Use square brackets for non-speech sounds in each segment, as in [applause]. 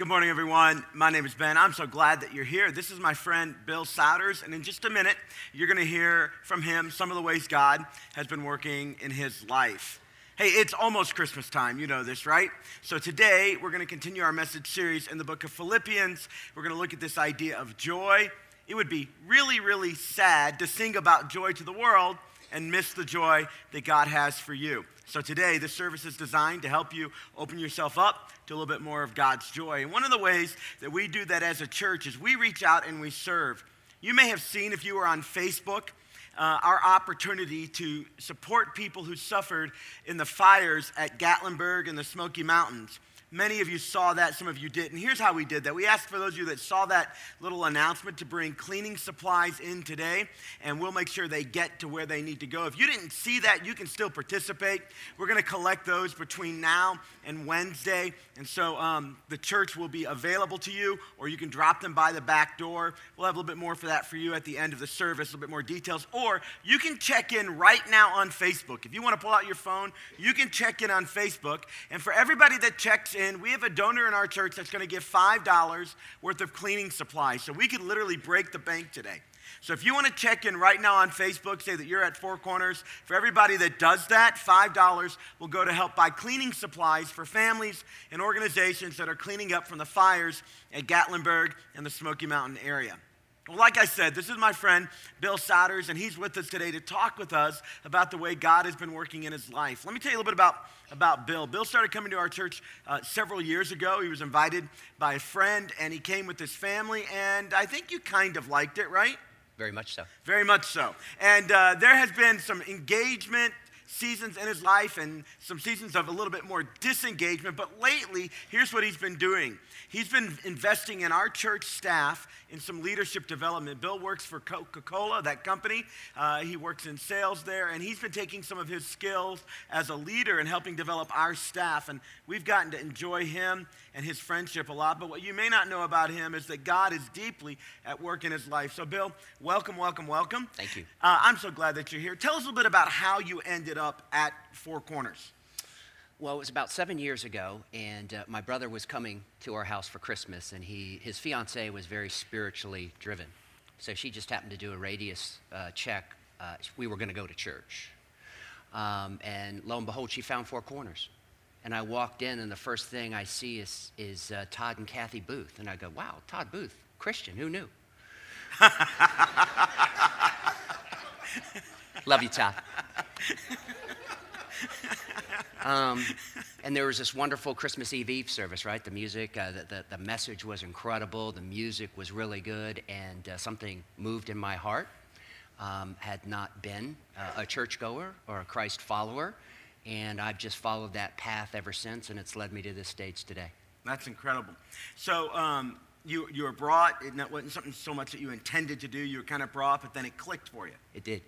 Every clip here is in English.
Good morning, everyone. My name is Ben. I'm so glad that you're here. This is my friend Bill Souders, and in just a minute, you're going to hear from him some of the ways God has been working in his life. Hey, it's almost Christmas time. You know this, right? So today, we're going to continue our message series in the book of Philippians. We're going to look at this idea of joy. It would be really, really sad to sing about joy to the world and miss the joy that God has for you. So today, this service is designed to help you open yourself up to a little bit more of God's joy. And one of the ways that we do that as a church is we reach out and we serve. You may have seen if you were on Facebook, uh, our opportunity to support people who suffered in the fires at Gatlinburg and the Smoky Mountains. Many of you saw that, some of you didn't. Here's how we did that. We asked for those of you that saw that little announcement to bring cleaning supplies in today, and we'll make sure they get to where they need to go. If you didn't see that, you can still participate. We're going to collect those between now and Wednesday, and so um, the church will be available to you, or you can drop them by the back door. We'll have a little bit more for that for you at the end of the service, a little bit more details, or you can check in right now on Facebook. If you want to pull out your phone, you can check in on Facebook, and for everybody that checks in, we have a donor in our church that's going to give $5 worth of cleaning supplies. So we could literally break the bank today. So if you want to check in right now on Facebook, say that you're at Four Corners, for everybody that does that, $5 will go to help buy cleaning supplies for families and organizations that are cleaning up from the fires at Gatlinburg and the Smoky Mountain area. Well, like I said, this is my friend Bill Souders, and he's with us today to talk with us about the way God has been working in his life. Let me tell you a little bit about, about Bill. Bill started coming to our church uh, several years ago. He was invited by a friend, and he came with his family, and I think you kind of liked it, right? Very much so. Very much so. And uh, there has been some engagement seasons in his life and some seasons of a little bit more disengagement. But lately, here's what he's been doing he's been investing in our church staff in some leadership development. Bill works for Coca Cola, that company. Uh, he works in sales there, and he's been taking some of his skills as a leader and helping develop our staff. And we've gotten to enjoy him and his friendship a lot. But what you may not know about him is that God is deeply at work in his life. So, Bill, welcome, welcome, welcome. Thank you. Uh, I'm so glad that you're here. Tell us a little bit about how you ended up at Four Corners. Well, it was about seven years ago, and uh, my brother was coming to our house for Christmas, and he, his fiancee was very spiritually driven. So she just happened to do a radius uh, check. Uh, we were going to go to church. Um, and lo and behold, she found Four Corners. And I walked in, and the first thing I see is, is uh, Todd and Kathy Booth. And I go, wow, Todd Booth, Christian, who knew? [laughs] Love you, Todd. Um, and there was this wonderful Christmas Eve Eve service, right? The music, uh, the, the, the, message was incredible. The music was really good, and uh, something moved in my heart. Um, had not been uh, a churchgoer or a Christ follower, and I've just followed that path ever since, and it's led me to this stage today. That's incredible. So, um, you, you were brought, it wasn't something so much that you intended to do, you were kind of brought, but then it clicked for you. It did.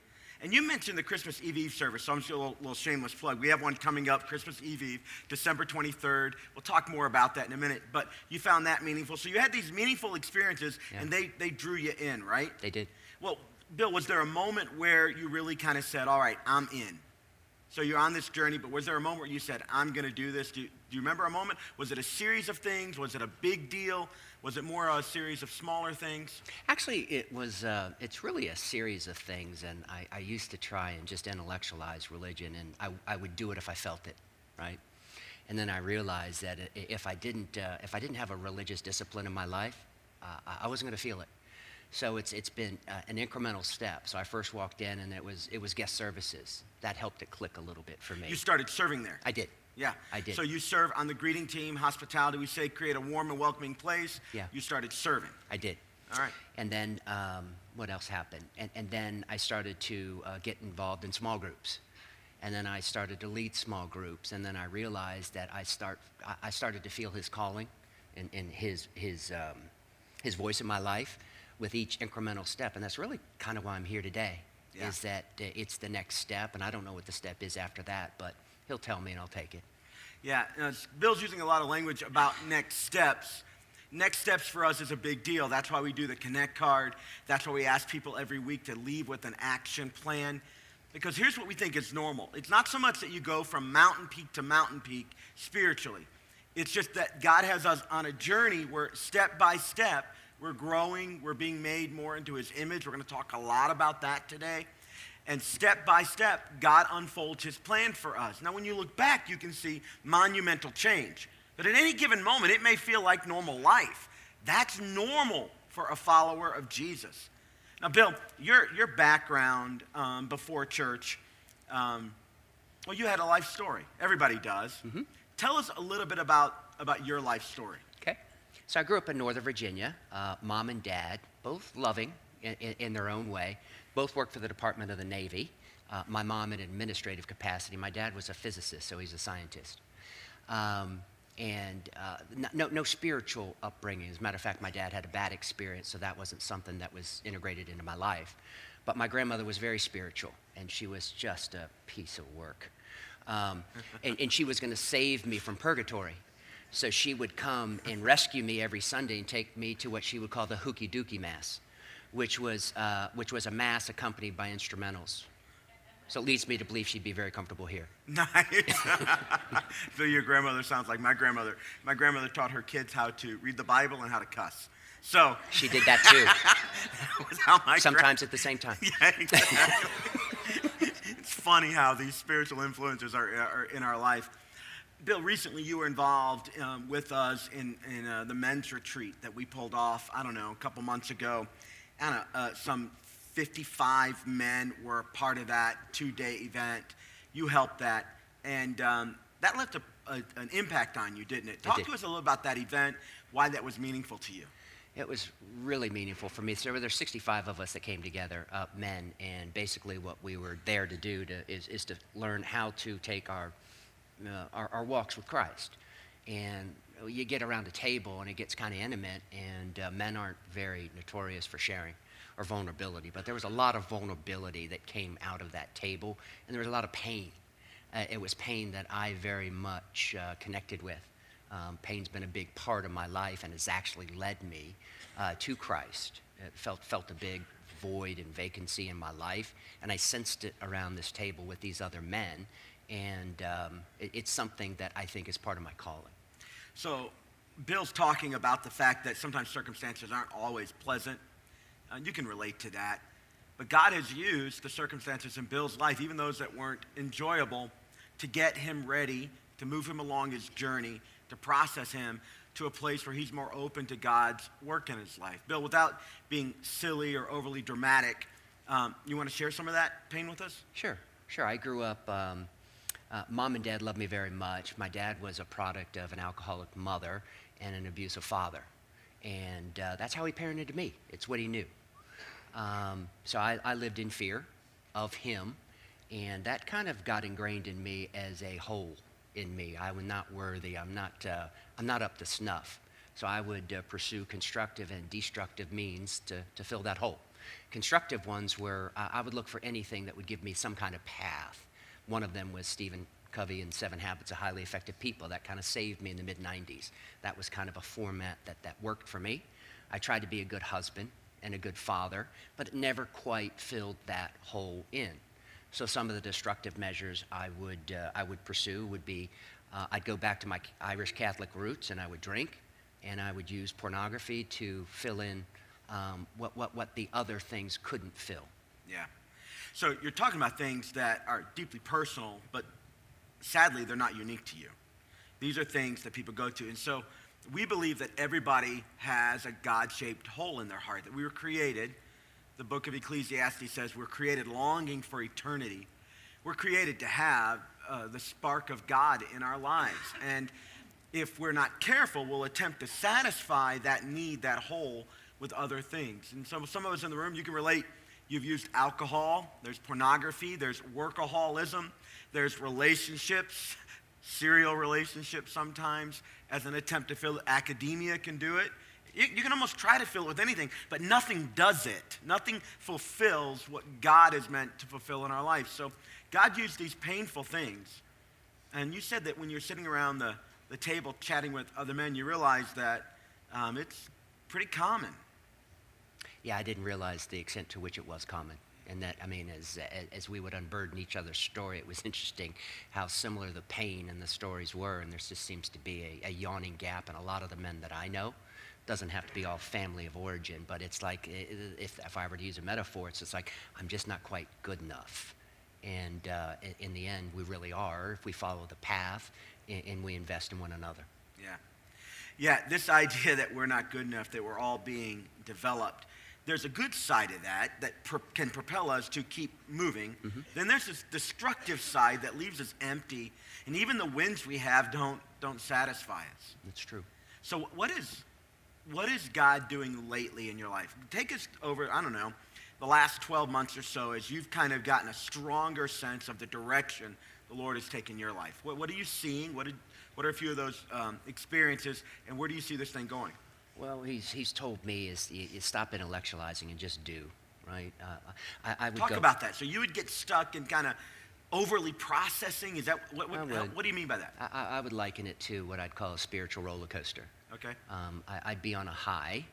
And you mentioned the Christmas Eve Eve service, so I'm just a little, little, shameless plug. We have one coming up, Christmas Eve Eve, December 23rd. We'll talk more about that in a minute, but you found that meaningful. So you had these meaningful experiences, yeah. and they, they drew you in, right? They did. Well, Bill, was there a moment where you really kind of said, all right, I'm in? So you're on this journey, but was there a moment where you said, I'm going to do this? Do, do you remember a moment? Was it a series of things? Was it a big deal? Was it more a series of smaller things? Actually, it was. Uh, it's really a series of things, and I, I, used to try and just intellectualize religion, and I, I, would do it if I felt it, right? And then I realized that if I didn't, uh, if I didn't have a religious discipline in my life, uh, I wasn't going to feel it. So it's it's been uh, an incremental step. So I first walked in, and it was it was guest services that helped it click a little bit for me. You started serving there. I did. Yeah. I did. So you serve on the greeting team, hospitality, we say create a warm and welcoming place. Yeah. You started serving. I did. All right. And then um, what else happened? And, and then I started to uh, get involved in small groups. And then I started to lead small groups. And then I realized that I, start, I started to feel his calling and, and his, his, um, his voice in my life with each incremental step. And that's really kind of why I'm here today, yeah. is that it's the next step. And I don't know what the step is after that, but he'll tell me and I'll take it. Yeah, know, Bill's using a lot of language about next steps. Next steps for us is a big deal. That's why we do the Connect card. That's why we ask people every week to leave with an action plan. Because here's what we think is normal it's not so much that you go from mountain peak to mountain peak spiritually, It's just that God has us on a journey where step by step, we're growing, we're being made more into his image. We're going to talk a lot about that today. And step by step, God unfolds his plan for us. Now, when you look back, you can see monumental change. But at any given moment, it may feel like normal life. That's normal for a follower of Jesus. Now, Bill, your, your background um, before church, um, well, you had a life story. Everybody does. Mm-hmm. Tell us a little bit about, about your life story. Okay. So I grew up in Northern Virginia. Uh, mom and dad, both loving in, in, in, their own way, both worked for the Department of the Navy. Uh, my mom in administrative capacity. My dad was a physicist, so he's a scientist. Um, and uh, no, no spiritual upbringing. As a matter of fact, my dad had a bad experience, so that wasn't something that was integrated into my life. But my grandmother was very spiritual, and she was just a piece of work. Um, and, and she was going to save me from purgatory. So she would come and rescue me every Sunday and take me to what she would call the Hooky Dookie Mass, which was, uh, which was a mass accompanied by instrumentals. So it leads me to believe she'd be very comfortable here. [laughs] Nice. [laughs] so your grandmother sounds like my grandmother. My grandmother taught her kids how to read the Bible and how to cuss. So [laughs] she did that too. that Sometimes gra- at the same time. Yeah, exactly. it's funny how these spiritual influences are, are in our life. Bill, recently you were involved um, with us in, in uh, the men's retreat that we pulled off, I don't know, a couple months ago. And uh, some 55 men were part of that two day event. You helped that. And um, that left a, a, an impact on you, didn't it? Talk it did. to us a little about that event, why that was meaningful to you. It was really meaningful for me. So there were 65 of us that came together, uh, men, and basically what we were there to do to, is, is to learn how to take our, uh, our, our, walks with Christ. And you get around a table and it gets kind of intimate, and uh, men aren't very notorious for sharing or vulnerability, but there was a lot of vulnerability that came out of that table, and there was a lot of pain. Uh, it was pain that I very much uh, connected with. Um, pain's been a big part of my life and has actually led me uh, to Christ. It felt, felt a big void and vacancy in my life, and I sensed it around this table with these other men, and um, it, it's something that I think is part of my calling. So, Bill's talking about the fact that sometimes circumstances aren't always pleasant. Uh, you can relate to that. But God has used the circumstances in Bill's life, even those that weren't enjoyable, to get him ready, to move him along his journey, to process him to a place where he's more open to God's work in his life. Bill, without being silly or overly dramatic, um, you want to share some of that pain with us? Sure, sure. I grew up, um, uh, mom and dad loved me very much. My dad was a product of an alcoholic mother and an abusive father. And uh, that's how he parented me. It's what he knew. Um, so I, I lived in fear of him, and that kind of got ingrained in me as a whole in me. I was not worthy. I'm not, uh, I'm not up to snuff. So I would uh, pursue constructive and destructive means to, to fill that hole. Constructive ones were uh, I would look for anything that would give me some kind of path. One of them was Stephen Covey and Seven Habits of Highly Effective People. That kind of saved me in the mid 90s. That was kind of a format that, that worked for me. I tried to be a good husband and a good father, but it never quite filled that hole in. So some of the destructive measures I would, uh, I would pursue would be uh, I'd go back to my Irish Catholic roots and I would drink and I would use pornography to fill in um, what, what, what the other things couldn't fill. Yeah. So you're talking about things that are deeply personal, but sadly, they're not unique to you. These are things that people go to. And so we believe that everybody has a God shaped hole in their heart, that we were created. The book of Ecclesiastes says we're created longing for eternity. We're created to have uh, the spark of God in our lives. And if we're not careful, we'll attempt to satisfy that need, that hole, with other things. And so some of us in the room, you can relate. You've used alcohol, there's pornography, there's workaholism, there's relationships, serial relationships sometimes, as an attempt to fill it. Academia can do it. You, you, can almost try to fill it with anything, but nothing does it. Nothing fulfills what God is meant to fulfill in our life. So God used these painful things. And you said that when you're sitting around the, the table chatting with other men, you realize that um, it's pretty common. Yeah, I didn't realize the extent to which it was common. And that, I mean, as, as we would unburden each other's story, it was [laughs] interesting how similar the pain and the stories were. And there just seems to be a, a yawning gap in a lot of the men that I know. Doesn't have to be all family of origin, but it's like, if, if I were to use a metaphor, it's just like, I'm just not quite good enough. And uh, in, the end, we really are if we follow the path and, and we invest in one another. Yeah. Yeah, this idea that we're not good enough, that we're all being developed, there's a good side of that that can propel us to keep moving. Mm-hmm. Then there's this destructive side that leaves us empty, and even the wins we have don't, don't satisfy us. That's true. So, what is, what is God doing lately in your life? Take us over, I don't know, the last 12 months or so as you've kind of gotten a stronger sense of the direction the Lord has taken your life. What, what are you seeing? What, did, what are a few of those um, experiences, and where do you see this thing going? Well, he's, he's told me is, is stop intellectualizing and just do, right? Uh, I, I, would talk go, about that. So you would get stuck in kind of overly processing. Is that what? What, how, what, do you mean by that? I, I, would liken it to what I'd call a spiritual roller coaster. Okay. Um, I, would be on a high,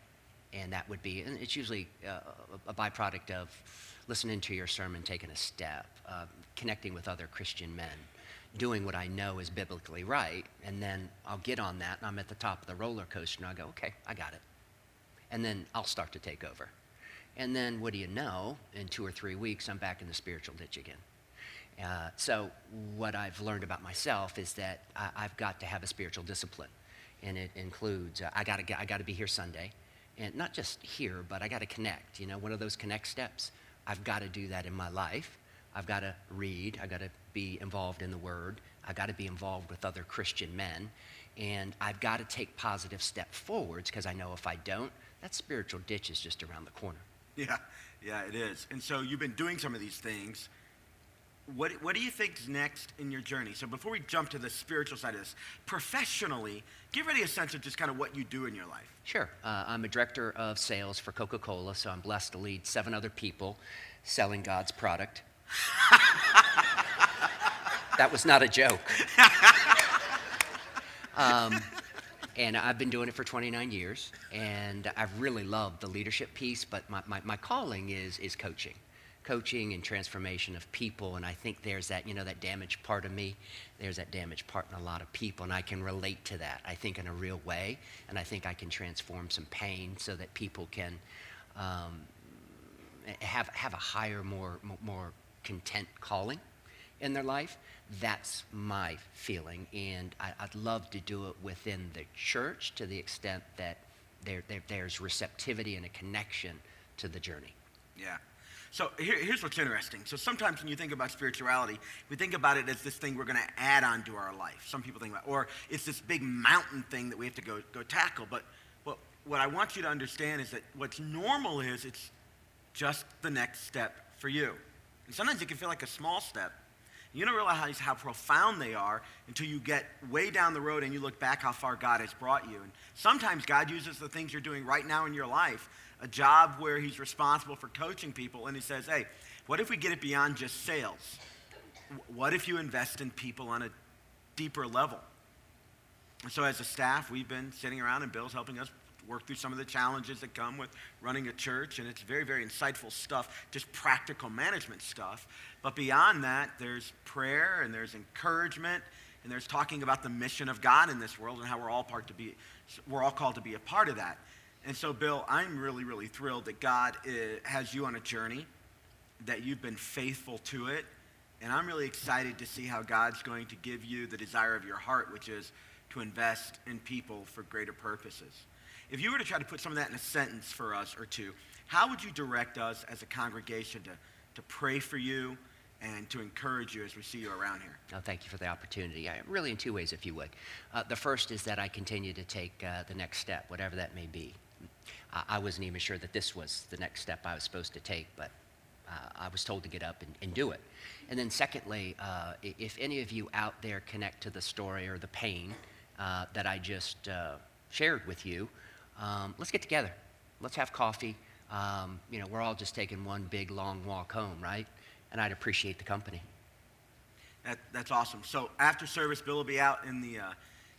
and that would be, and it's usually uh, a byproduct of listening to your sermon, taking a step, uh, connecting with other Christian men doing what I know is biblically right, and then I'll get on that, and I'm at the top of the roller coaster, and I'll go, okay, I got it. And then I'll start to take over. And then what do you know? In two or three weeks, I'm back in the spiritual ditch again. Uh, so, what I've learned about myself is that I, have got to have a spiritual discipline. And it includes uh, I got to I got to be here Sunday. And not just here, but I got to connect. You know, one of those connect steps. I've got to do that in my life. I've got to read. I've got to be involved in the Word. I've got to be involved with other Christian men. And I've got to take positive step forwards because I know if I don't, that spiritual ditch is just around the corner. [laughs] Yeah, yeah, it is. And so you've been doing some of these things. What, what do you think's next in your journey? So before we jump to the spiritual side of this, professionally, give ready a sense of just kind of what you do in your life. Sure. Uh, I'm a director of sales for Coca-Cola, so I'm blessed to lead seven other people selling God's product. That was not a joke. um, and I've been doing it for 29 years, and I've really loved the leadership piece, but my, my, my calling is, is coaching. Coaching and transformation of people, and I think there's that, you know, that damaged part of me. There's that damaged part in a lot of people, and I can relate to that, I think, in a real way, and I think I can transform some pain so that people can um, have, have a higher, more, more content calling in their life. That's my feeling. And I, would love to do it within the church to the extent that there, there, there's receptivity and a connection to the journey. Yeah. So here, here's what's interesting. So sometimes when you think about spirituality, we think about it as this thing we're going to add on to our life. Some people think about, or it's this big mountain thing that we have to go, go tackle. But what, what I want you to understand is that what's normal is it's just the next step for you. And sometimes it can feel like a small step. You don't realize how profound they are until you get way down the road and you look back how far God has brought you. And sometimes God uses the things you're doing right now in your life, a job where He's responsible for coaching people, and He says, hey, what if we get it beyond just sales? What if you invest in people on a deeper level? And so, as a staff, we've been sitting around, and Bill's helping us work through some of the challenges that come with running a church, and it's very, very insightful stuff, just practical management stuff. But beyond that, there's prayer and there's encouragement and there's talking about the mission of God in this world and how we're all part to be, we're all called to be a part of that. And so, Bill, I'm really, really thrilled that God is, has you on a journey, that you've been faithful to it, and I'm really excited to see how God's going to give you the desire of your heart, which is to invest in people for greater purposes. If you were to try to put some of that in a sentence for us or two, how would you direct us as a congregation to, to pray for you and to encourage you as we see you around here? Oh, thank you for the opportunity. I, really, in two ways, if you would. Uh, the first is that I continue to take uh, the next step, whatever that may be. I, wasn't even sure that this was the next step I was supposed to take, but uh, I was told to get up and, and do it. And then, secondly, uh, if any of you out there connect to the story or the pain uh, that I just shared with you, um, let's get together. Let's have coffee. Um, you know, we're all just taking one big long walk home, right? And I'd appreciate the company. That, that's awesome. So after service, Bill will be out in the uh,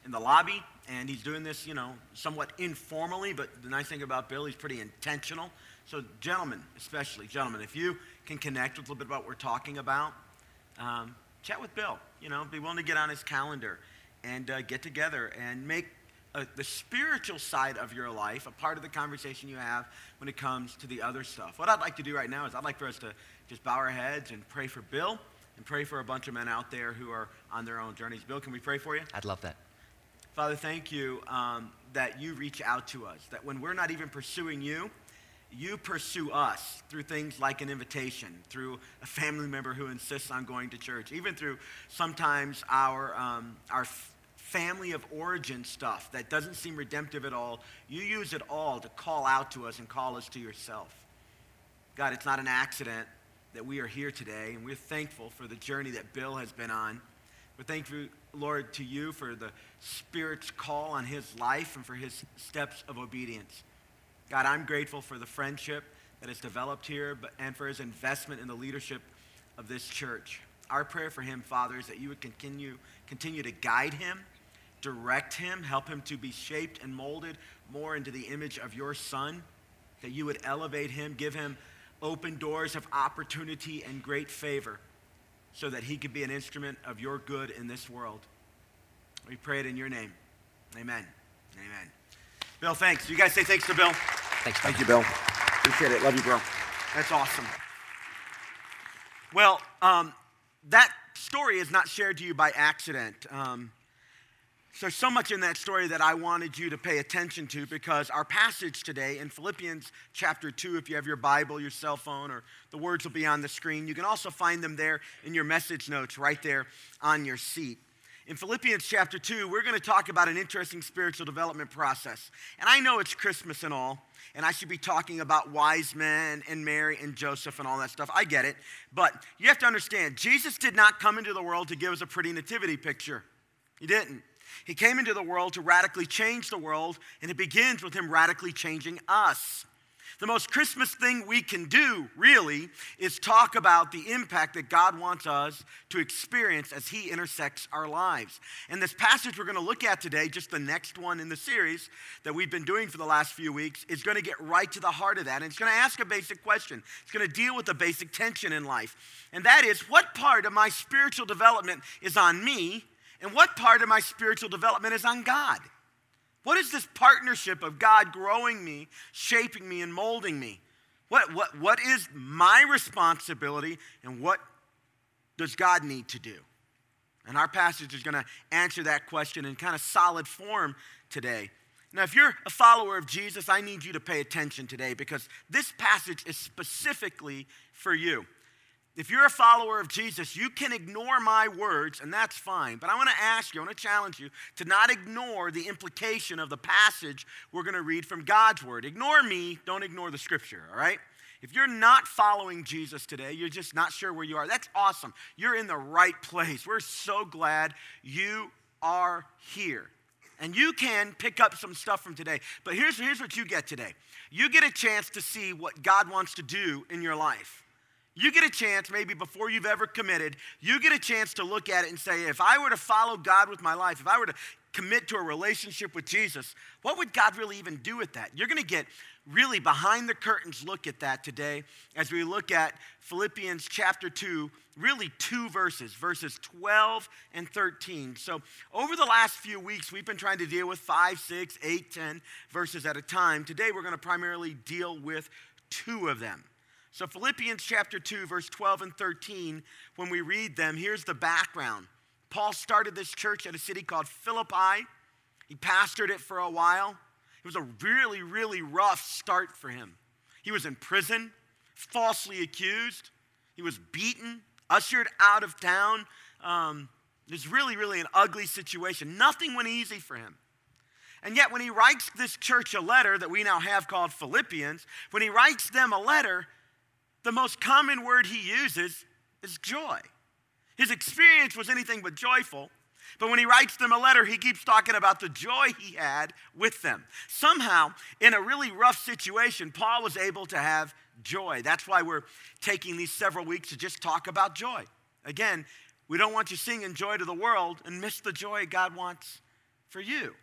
in the lobby, and he's doing this, you know, somewhat informally, but the nice thing about Bill, he's pretty intentional. So, gentlemen, especially, gentlemen, if you can connect with a little bit about what we're talking about, um, chat with Bill. You know, be willing to get on his calendar and uh, get together and make uh, the spiritual side of your life a part of the conversation you have when it comes to the other stuff. What I'd like to do right now is I'd like for us to just bow our heads and pray for Bill and pray for a bunch of men out there who are on their own journeys. Bill, can we pray for you? I'd love that. Father, thank you um, that you reach out to us, that when we're not even pursuing you, you pursue us through things like an invitation, through a family member who insists on going to church, even through sometimes our, um, our family of origin stuff that doesn't seem redemptive at all. You use it all to call out to us and call us to yourself. God, it's not an accident that we are here today, and we're thankful for the journey that Bill has been on. We're thankful, Lord, to you for the Spirit's call on his life and for his steps of obedience. God, I'm grateful for the friendship that has developed here and for his investment in the leadership of this church. Our prayer for him, Father, is that you would continue, continue to guide him, direct him, help him to be shaped and molded more into the image of your Son, that you would elevate him, give him open doors of opportunity and great favor so that he could be an instrument of your good in this world. We pray it in your name. Amen. Amen. Bill, thanks. You guys say thanks to Bill. Thanks. Thank you, Bill. Appreciate it. Love you, bro. That's awesome. Well, um, that story is not shared to you by accident. Um, so, so much in that story that I wanted you to pay attention to because our passage today in Philippians chapter 2, if you have your Bible, your cell phone, or the words will be on the screen, you can also find them there in your message notes right there on your seat. In Philippians chapter 2, we're going to talk about an interesting spiritual development process. And I know it's Christmas and all, and I should be talking about wise men and Mary and Joseph and all that stuff. I get it. But you have to understand, Jesus did not come into the world to give us a pretty nativity picture. He didn't. He came into the world to radically change the world, and it begins with him radically changing us. The most Christmas thing we can do, really, is talk about the impact that God wants us to experience as He intersects our lives. And this passage we're going to look at today, just the next one in the series that we've been doing for the last few weeks, is going to get right to the heart of that. And it's going to ask a basic question. It's going to deal with a basic tension in life. And that is what part of my spiritual development is on me, and what part of my spiritual development is on God? What is this partnership of God growing me, shaping me, and molding me? What, what, what is my responsibility and what does God need to do? And our passage is going to answer that question in kind of solid form today. Now, if you're a follower of Jesus, I need you to pay attention today because this passage is specifically for you. If you're a follower of Jesus, you can ignore my words, and that's fine. But I want to ask you, I want to challenge you to not ignore the implication of the passage we're going to read from God's word. Ignore me, don't ignore the scripture, all right? If you're not following Jesus today, you're just not sure where you are, that's awesome. You're in the right place. We're so glad you are here. And you can pick up some stuff from today. But here's, here's what you get today you get a chance to see what God wants to do in your life. You get a chance, maybe before you've ever committed, you get a chance to look at it and say, if I were to follow God with my life, if I were to commit to a relationship with Jesus, what would God really even do with that? You're going to get really behind the curtains look at that today as we look at Philippians chapter 2, really two verses, verses 12 and 13. So, over the last few weeks, we've been trying to deal with 5, 6, 8, 10 verses at a time. Today, we're going to primarily deal with two of them. So, Philippians chapter 2, verse 12 and 13, when we read them, here's the background. Paul started this church at a city called Philippi. He pastored it for a while. It was a really, really rough start for him. He was in prison, falsely accused. He was beaten, ushered out of town. Um, it was really, really an ugly situation. Nothing went easy for him. And yet, when he writes this church a letter that we now have called Philippians, when he writes them a letter, the most common word he uses is joy. His experience was anything but joyful. But when he writes them a letter, he keeps talking about the joy he had with them. Somehow, in a really rough situation, Paul was able to have joy. That's why we're taking these several weeks to just talk about joy. Again, we don't want you singing joy to the world and miss the joy God wants for you.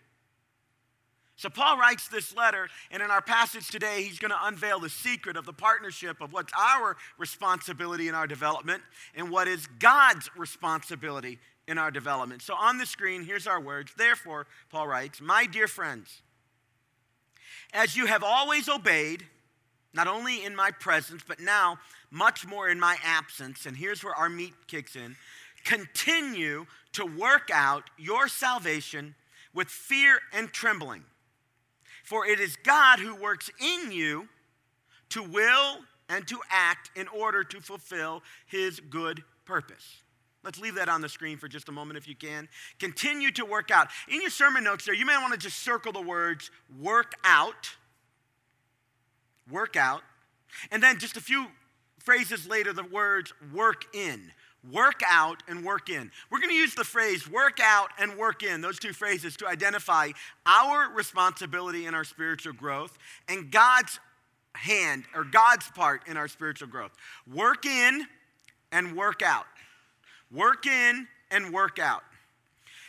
So, Paul writes this letter, and in our passage today, he's going to unveil the secret of the partnership of what's our responsibility in our development and what is God's responsibility in our development. So, on the screen, here's our words. Therefore, Paul writes, My dear friends, as you have always obeyed, not only in my presence, but now much more in my absence, and here's where our meat kicks in continue to work out your salvation with fear and trembling. For it is God who works in you to will and to act in order to fulfill his good purpose. Let's leave that on the screen for just a moment if you can. Continue to work out. In your sermon notes there, you may want to just circle the words work out, work out, and then just a few phrases later, the words work in work out and work in. We're going to use the phrase work out and work in, those two phrases, to identify our responsibility in our spiritual growth and God's hand or God's part in our spiritual growth. Work in and work out. Work in and work out.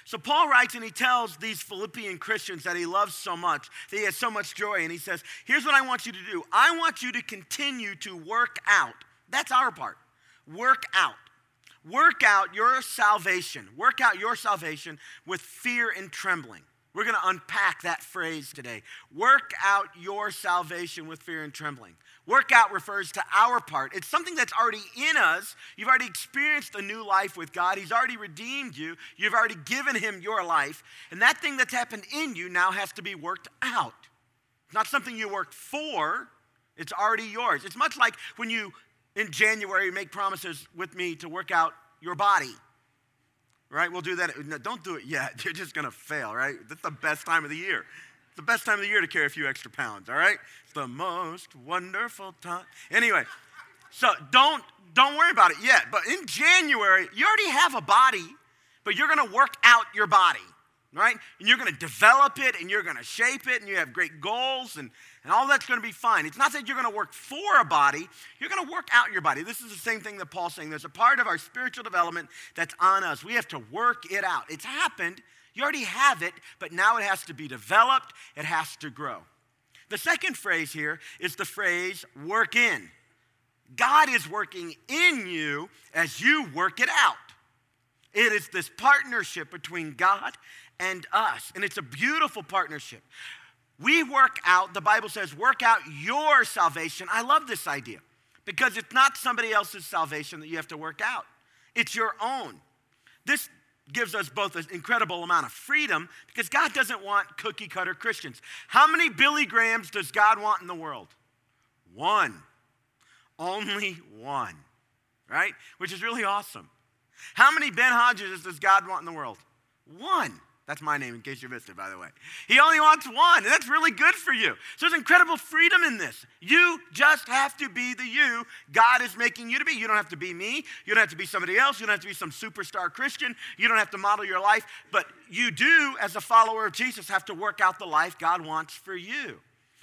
So Paul writes and he tells these Philippian Christians that he loves so much, that he has so much joy, and he says, Here's what I want you to do I want you to continue to work out. That's our part. Work out. Work out your salvation. Work out your salvation with fear and trembling. We're going to unpack that phrase today. Work out your salvation with fear and trembling. Work out refers to our part. It's something that's already in us. You've already experienced a new life with God. He's already redeemed you. You've already given Him your life. And that thing that's happened in you now has to be worked out. It's not something you worked for, it's already yours. It's much like when you in January make promises with me to work out your body. Right? We'll do that. No, don't do it yet. [laughs] You're just going to fail, right? That's the best time of the year. It's the best time of the year to carry a few extra pounds, all right? It's the most wonderful time. Anyway, so don't don't worry about it yet. But in January, you already have a body, but you're going to work out your body right? And you're going to develop it and you're going to shape it and you have great goals and, and all that's going to be fine. It's not that you're going to work for a body, you're going to work out your body. This is the same thing that Paul's saying. There's a part of our spiritual development that's on us. We have to work it out. It's happened, you already have it, but now it has to be developed, it has to grow. The second phrase here is the phrase work in. God is working in you as you work it out. It is this partnership between God and us. And it's a beautiful partnership. We work out, the Bible says, work out your salvation. I love this idea because it's not somebody else's salvation that you have to work out, it's your own. This gives us both an incredible amount of freedom because God doesn't want cookie cutter Christians. How many Billy Grahams does God want in the world? One. Only one, right? Which is really awesome. How many Ben Hodges does God want in the world? One. That's my name, in case you missed it, by the way. He only wants one, and that's really good for you. So there's incredible freedom in this. You just have to be the you God is making you to be. You don't have to be me. You don't have to be somebody else. You don't have to be some superstar Christian. You don't have to model your life. But you do, as a follower of Jesus, have to work out the life God wants for you.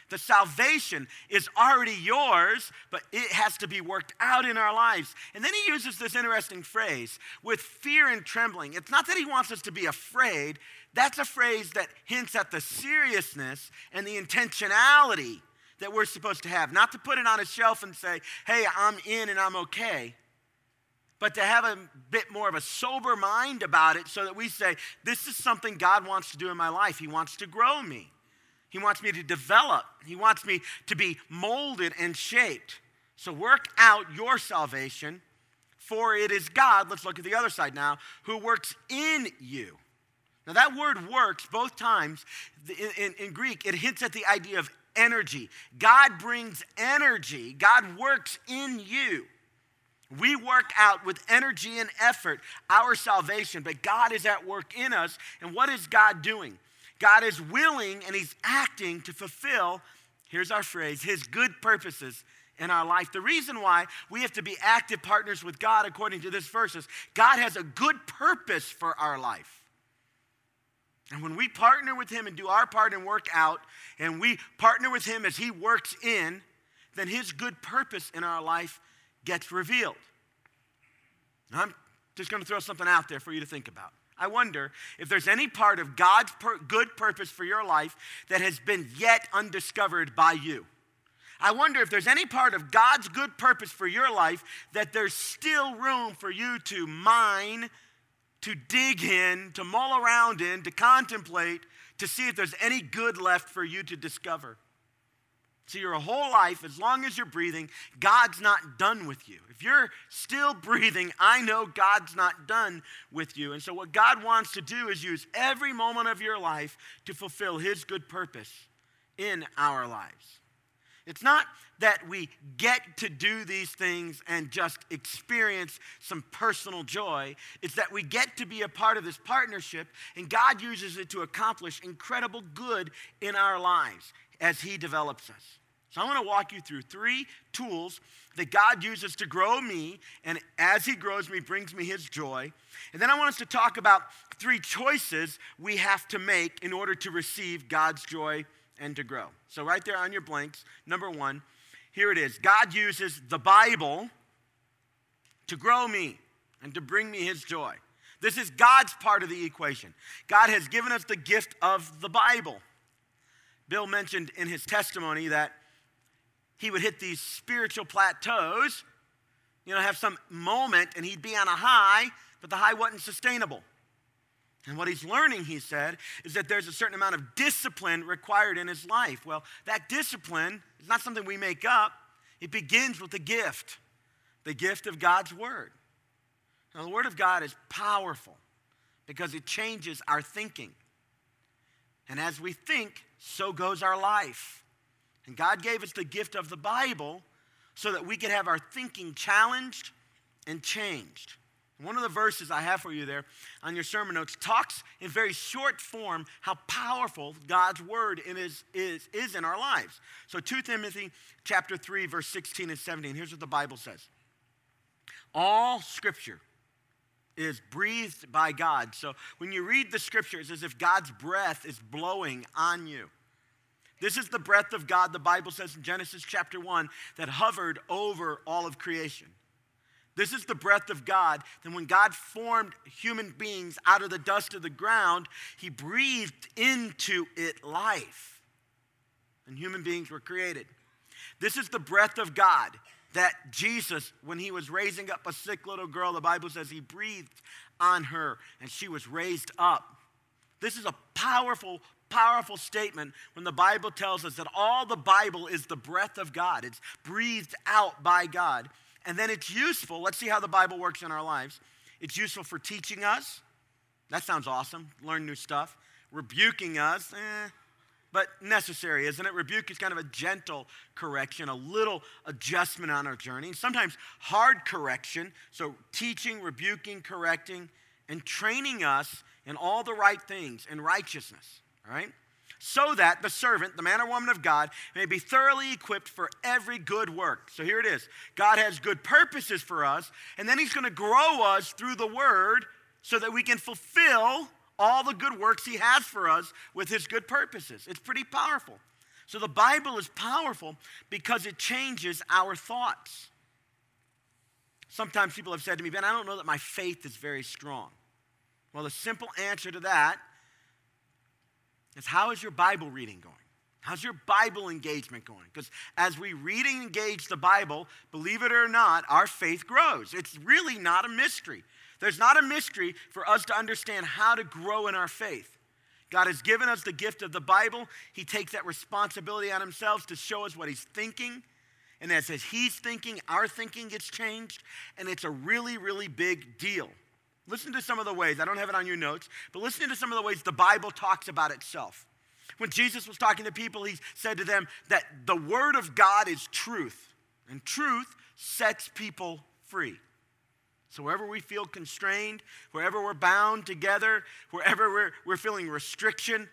The salvation is already yours, but it has to be worked out in our lives. And then he uses this interesting phrase with fear and trembling. It's not that he wants us to be afraid, that's a phrase that hints at the seriousness and the intentionality that we're supposed to have. Not to put it on a shelf and say, hey, I'm in and I'm okay, but to have a bit more of a sober mind about it so that we say, this is something God wants to do in my life. He wants to grow me. He wants me to develop. He wants me to be molded and shaped. So work out your salvation, for it is God, let's look at the other side now, who works in you. Now, that word works both times in, in, in, Greek, it hints at the idea of energy. God brings energy, God works in you. We work out with energy and effort our salvation, but God is at work in us. And what is God doing? God is willing and He's acting to fulfill, here's our phrase, His good purposes in our life. The reason why we have to be active partners with God, according to this verse, is God has a good purpose for our life. And when we partner with Him and do our part and work out, and we partner with Him as He works in, then His good purpose in our life gets revealed. I'm just going to throw something out there for you to think about. I wonder if there's any part of God's per- good purpose for your life that has been yet undiscovered by you. I wonder if there's any part of God's good purpose for your life that there's still room for you to mine, to dig in, to mull around in, to contemplate, to see if there's any good left for you to discover. So, your whole life, as long as you're breathing, God's not done with you. If you're still [laughs] breathing, I know God's not done with you. And so, what God wants to do is use every moment of your life to fulfill His good purpose in our lives. It's not that we get to do these things and just experience some personal joy. It's that we get to be a part of this partnership, and God uses it to accomplish incredible good in our lives as He develops us. So I want to walk you through three tools that God uses to grow me, and as He grows me, brings me His joy. And then I want us to talk about three choices we have to make in order to receive God's joy and to grow. So, right there on your blanks, number one, here it is God uses the Bible to grow me and to bring me His joy. This is God's part of the equation. God has given us the gift of the Bible. Bill mentioned in his testimony that he would hit these spiritual plateaus, you know, have some moment and he'd be on a high, but the high wasn't sustainable. And what he's learning, he said, is that there's a certain amount of discipline required in his life. Well, that discipline is not something we make up, it begins with the gift the gift of God's Word. Now, the Word of God is powerful because it changes our thinking. And as we think, so goes our life. And God gave us the gift of the Bible so that we could have our thinking challenged and changed. One of the verses I have for you there on your sermon notes talks in very short form how powerful God's word is, is, is in our lives. So 2 Timothy chapter 3, verse 16 and 17. Here's what the Bible says. All scripture is breathed by God. So when you read the scriptures, as if God's breath is blowing on you. This is the breath of God, the Bible says in Genesis chapter 1, that hovered over all of creation. This is the breath of God. Then, when God formed human beings out of the dust of the ground, He breathed into it life. And human beings were created. This is the breath of God that Jesus, when He was raising up a sick little girl, the Bible says He breathed on her and she was raised up. This is a powerful, powerful statement when the Bible tells us that all the Bible is the breath of God, it's breathed out by God. And then it's useful. Let's see how the Bible works in our lives. It's useful for teaching us. That sounds awesome. Learn new stuff. Rebuking us, eh, but necessary, isn't it? Rebuke is kind of a gentle correction, a little adjustment on our journey. and sometimes hard correction. So teaching, rebuking, correcting, and training us in all the right things in righteousness. All right? so that the servant, the man or woman of God, may be thoroughly equipped for every good work. So here it is God has good purposes for us, and then He's going to grow us through the Word so that we can fulfill all the good works He has for us with His good purposes. It's pretty powerful. So the Bible is powerful because it changes our thoughts. Sometimes people have said to me, Ben, I don't know that my faith is very strong. Well, the simple answer to that is how is your Bible reading going? How's your Bible engagement going? Because as we read and engage the Bible, believe it or not, our faith grows. It's really not a mystery. There's not a mystery for us to understand how to grow in our faith. God has given us the gift of the Bible. He takes that responsibility on himself to show us what he's thinking. And as he's thinking, our thinking gets changed. And it's a really, really big deal. Listen to some of the ways, I don't have it on your notes, but listen to some of the ways the Bible talks about itself. When Jesus was talking to people, he said to them that the Word of God is truth, and truth sets people free. So, wherever we feel constrained, wherever we're bound together, wherever we're, we're feeling restriction,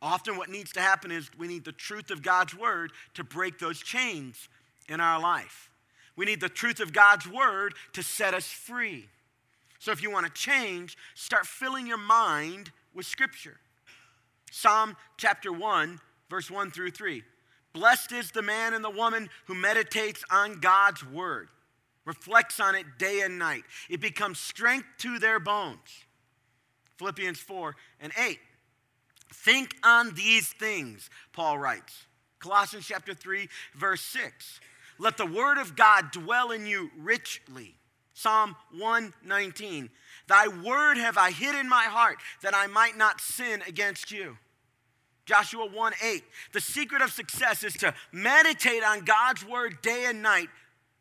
often what needs to happen is we need the truth of God's Word to break those chains in our life. We need the truth of God's Word to set us free. So if you want to change, start filling your mind with Scripture. Psalm chapter 1, verse 1 through 3. Blessed is the man and the woman who meditates on God's word, reflects on it day and night. It becomes strength to their bones. Philippians 4 and 8. Think on these things, Paul writes. Colossians chapter 3, verse 6. Let the word of God dwell in you richly. Psalm 119. Thy word have I hid in my heart that I might not sin against you. Joshua 1 8. The secret of success is to meditate on God's word day and night,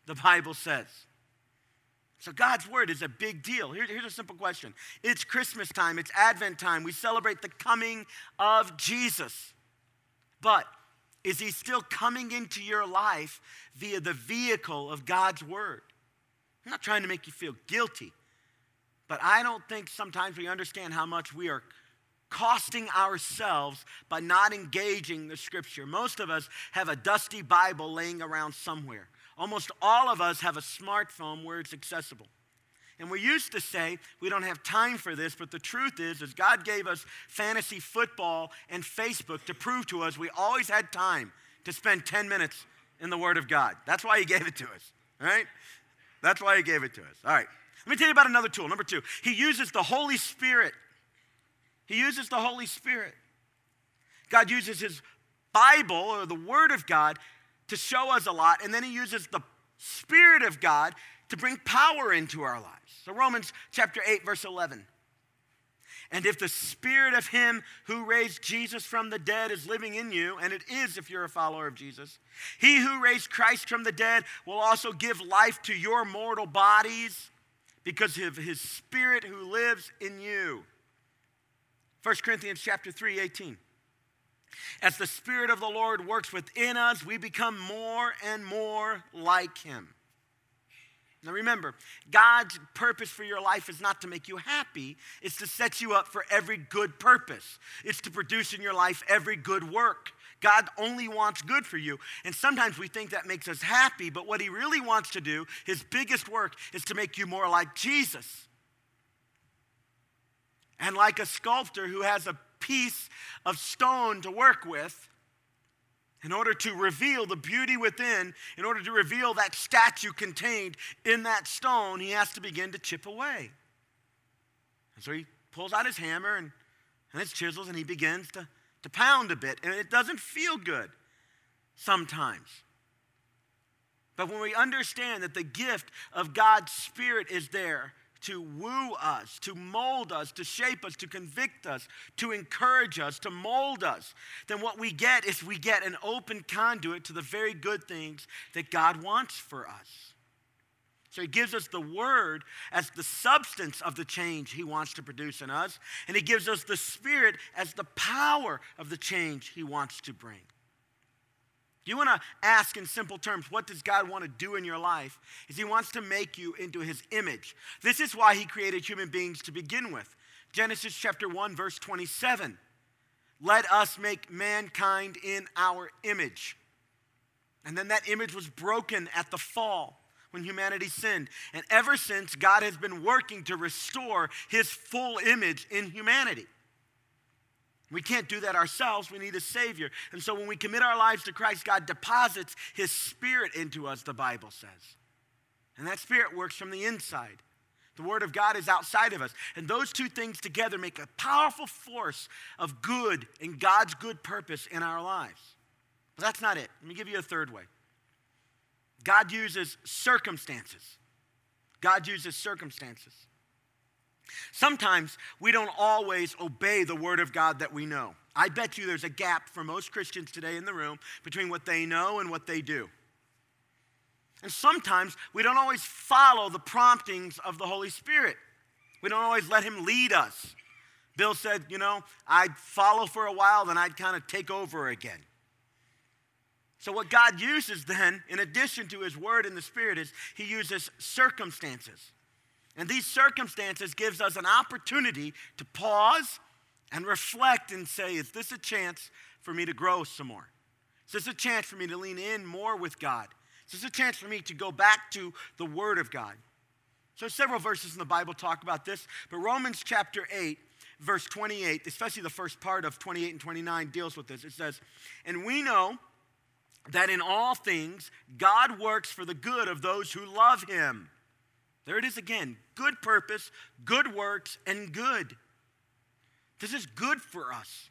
the Bible says. So, God's word is a big deal. Here, here's a simple question It's Christmas time, it's Advent time. We celebrate the coming of Jesus. But is he still coming into your life via the vehicle of God's word? I'm not trying to make you feel guilty, but I don't think sometimes we understand how much we are costing ourselves by not engaging the scripture. Most of us have a dusty Bible laying around somewhere. Almost all of us have a smartphone where it's accessible. And we used to say we don't have time for this, but the truth is, is God gave us fantasy football and Facebook to prove to us we always had time to spend 10 minutes in the Word of God. That's why He gave it to us, right? That's why He gave it to us. All right. Let me tell you about another tool. Number two, He uses the Holy Spirit. He uses the Holy Spirit. God uses His Bible or the Word of God to show us a lot, and then He uses the Spirit of God to bring power into our lives. So, Romans chapter 8, verse 11. And if the spirit of him who raised Jesus from the dead is living in you, and it is if you're a follower of Jesus, he who raised Christ from the dead will also give life to your mortal bodies because of his spirit who lives in you. 1 Corinthians chapter 3, 18. As the spirit of the Lord works within us, we become more and more like him. Now remember, God's purpose for your life is not to make you happy, it's to set you up for every good purpose. It's to produce in your life every good work. God only wants good for you. And sometimes we think that makes us happy, but what He really wants to do, His biggest work, is to make you more like Jesus. And like a sculptor who has a piece of stone to work with, in order to reveal the beauty within, in order to reveal that statue contained in that stone, he has to begin to chip away. And so he pulls out his hammer and, and his chisels and he begins to, to pound a bit. And it doesn't feel good sometimes. But when we understand that the gift of God's Spirit is there to woo us, to mold us, to shape us, to convict us, to encourage us, to mold us, then what we get is we get an open conduit to the very good things that God wants for us. So he gives us the word as the substance of the change he wants to produce in us, and he gives us the spirit as the power of the change he wants to bring. Do you want to ask in simple terms, what does God want to do in your life? Is He wants to make you into His image. This is why He created human beings to begin with. Genesis chapter 1, verse 27. Let us make mankind in our image. And then that image was broken at the fall when humanity sinned. And ever since, God has been working to restore His full image in humanity. We can't do that ourselves. We need a Savior. And so when we commit our lives to Christ, God deposits His Spirit into us, the Bible says. And that Spirit works from the inside. The Word of God is outside of us. And those two things together make a powerful force of good and God's good purpose in our lives. But that's not it. Let me give you a third way God uses circumstances. God uses circumstances. Sometimes we don't always obey the word of God that we know. I bet you there's a gap for most Christians today in the room between what they know and what they do. And sometimes we don't always follow the promptings of the Holy Spirit. We don't always let Him lead us. Bill said, you know, I'd follow for a while, then I'd kind of take over again. So, what God uses then, in addition to His Word and the Spirit, is He uses circumstances. And these circumstances gives us an opportunity to pause and reflect and say, is this a chance for me to grow some more? Is this a chance for me to lean in more with God? Is this a chance for me to go back to the Word of God? So several verses in the Bible talk about this, but Romans chapter 8, verse 28, especially the first part of 28 and 29 deals with this. It says, "And we know that in all things God works for the good of those who love him." There it is again good purpose, good works, and good. This is good for us.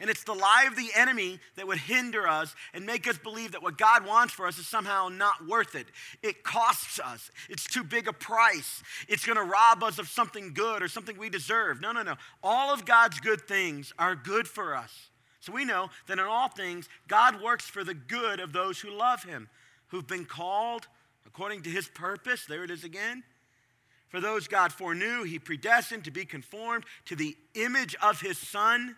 And it's the lie of the enemy that would hinder us and make us believe that what God wants for us is somehow not worth it. It costs us. It's too big a price. It's going to rob us of something good or something we deserve. No, no, no. All of God's good things are good for us. So we know that in all things, God works for the good of those who love him, who've been called according to his purpose. There it is again. For those God foreknew, he predestined to be conformed to the image of his Son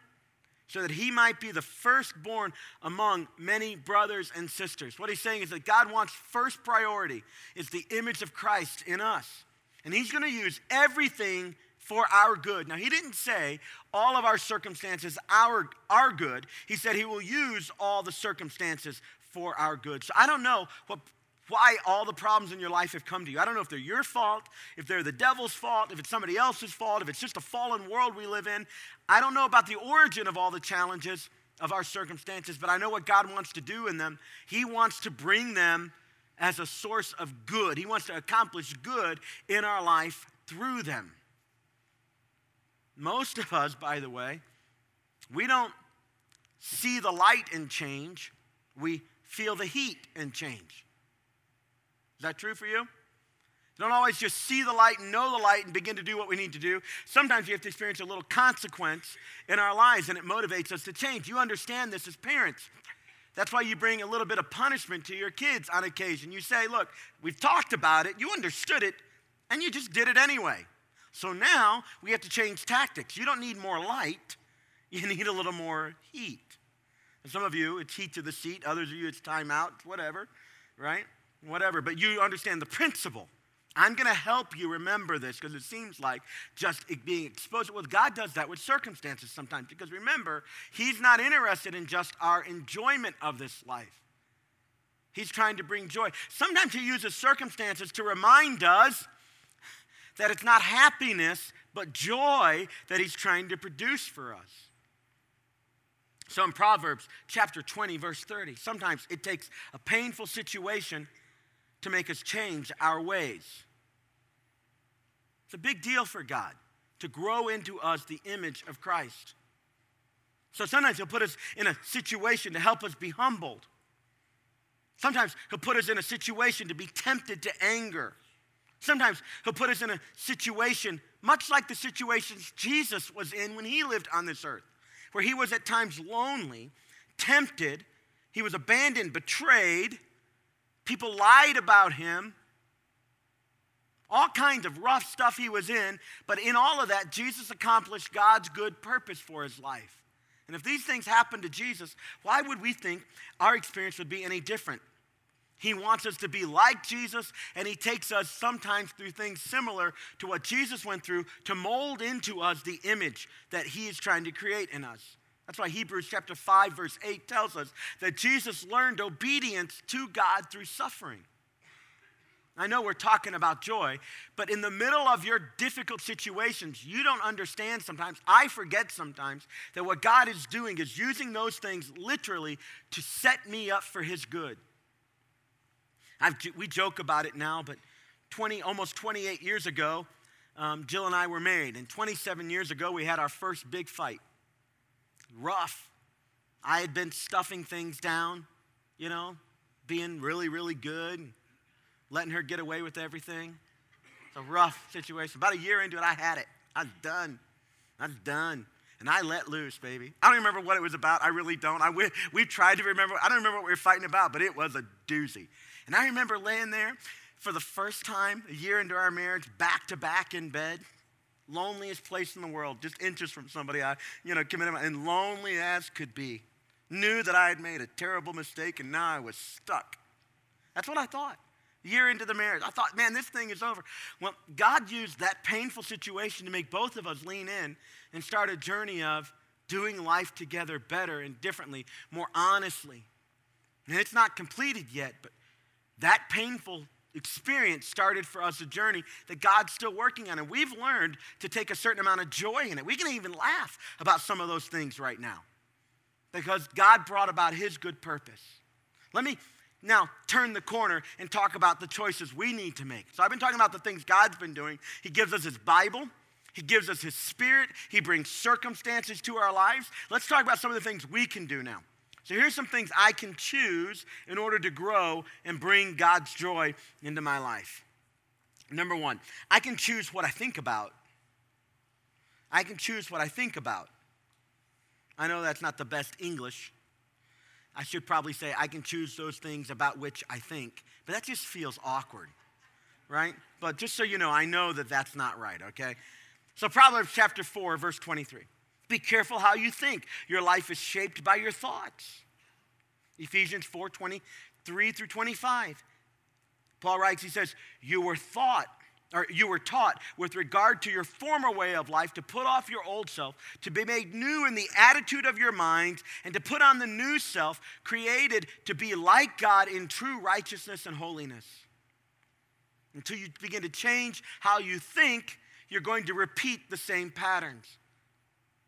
so that he might be the firstborn among many brothers and sisters. What he's saying is that God wants first priority is the image of Christ in us. And he's going to use everything for our good. Now, he didn't say all of our circumstances are, are good. He said he will use all the circumstances for our good. So I don't know what why all the problems in your life have come to you. I don't know if they're your fault, if they're the devil's fault, if it's somebody else's fault, if it's just a fallen world we live in. I don't know about the origin of all the challenges of our circumstances, but I know what God wants to do in them. He wants to bring them as a source of good, He wants to accomplish good in our life through them. Most of us, by the way, we don't see the light in change, we feel the heat in change. Is that true for you? You don't always just see the light and know the light and begin to do what we need to do. Sometimes you have to experience a little consequence in our lives and it motivates us to change. You understand this as parents. That's why you bring a little bit of punishment to your kids on occasion. You say, Look, we've talked about it, you understood it, and you just did it anyway. So now we have to change tactics. You don't need more light, [laughs] you need a little more heat. And some of you, it's heat to the seat, others of you, it's time out, whatever, right? Whatever, but you understand the principle. I'm going to help you remember this because it seems like just being exposed. Well, God does that with circumstances sometimes because remember, He's not interested in just our enjoyment of this life. He's trying to bring joy. Sometimes He uses circumstances to remind us that it's not happiness, but joy that He's trying to produce for us. So in Proverbs chapter 20, verse 30, sometimes it takes a painful situation to make us change our ways. It's a big deal for God to grow into us the image of Christ. So sometimes He'll put us in a situation to help us be humbled. Sometimes He'll put us in a situation to be tempted to anger. Sometimes He'll put us in a situation much like the situations Jesus was in when He lived on this earth, where He was at times lonely, tempted, He was abandoned, betrayed, People lied about him. All kinds of rough stuff he was in, but in all of that, Jesus accomplished God's good purpose for his life. And if these things happened to Jesus, why would we think our experience would be any different? He wants us to be like Jesus, and He takes us sometimes through things similar to what Jesus went through to mold into us the image that He is trying to create in us. That's why Hebrews chapter 5 verse 8 tells us that Jesus learned obedience to God through suffering. I know we're talking about joy, but in the middle of your difficult situations, you don't understand sometimes. I forget sometimes that what God is doing is using those things literally to set me up for His good. I've, we joke about it now, but 20, almost 28 years ago, um, Jill and I were married, and 27 years ago, we had our first big fight rough. I had been stuffing things down, you know, being really, really good, letting her get away with everything. It's a rough situation. About a year into it, I had it. I was done. I was done. And I let loose, baby. I don't remember what it was about. I really don't. I, we, we tried to remember. I don't remember what we were fighting about, but it was a doozy. And I remember laying there for the first time, a year into our marriage, back to back in bed loneliest place in the world, just inches from somebody I, you know, committed, and lonely as could be. Knew that I had made a terrible mistake and now I was stuck. That's what I thought. Year into the marriage, I thought, man, this thing is over. Well, God used that painful situation to make both of us lean in and start a journey of doing life together better and differently, more honestly. And it's not completed yet, but that painful experience started for us a journey that God's still working on. And we've learned to take a certain amount of joy in it. We can even laugh about some of those things right now because God brought about His good purpose. Let me now turn the corner and talk about the choices we need to make. So I've been talking about the things God's been doing. He gives us His Bible, He gives us His Spirit. He brings circumstances to our lives. Let's talk about some of the things we can do now. So here's some things I can choose in order to grow and bring God's joy into my life. Number one, I can choose what I think about. I can choose what I think about. I know that's not the best English. I should probably say I can choose those things about which I think, but that just feels awkward, right? But just so you know, I know that that's not right, okay? So, Proverbs chapter 4, verse 23. Be careful how you think. Your life is shaped by your thoughts. Ephesians 4 23 through 25. Paul writes, he says, You were thought, or you were taught with regard to your former way of life to put off your old self, to be made new in the attitude of your minds, and to put on the new self, created to be like God in true righteousness and holiness. Until you begin to change how you think, you're going to repeat the same patterns.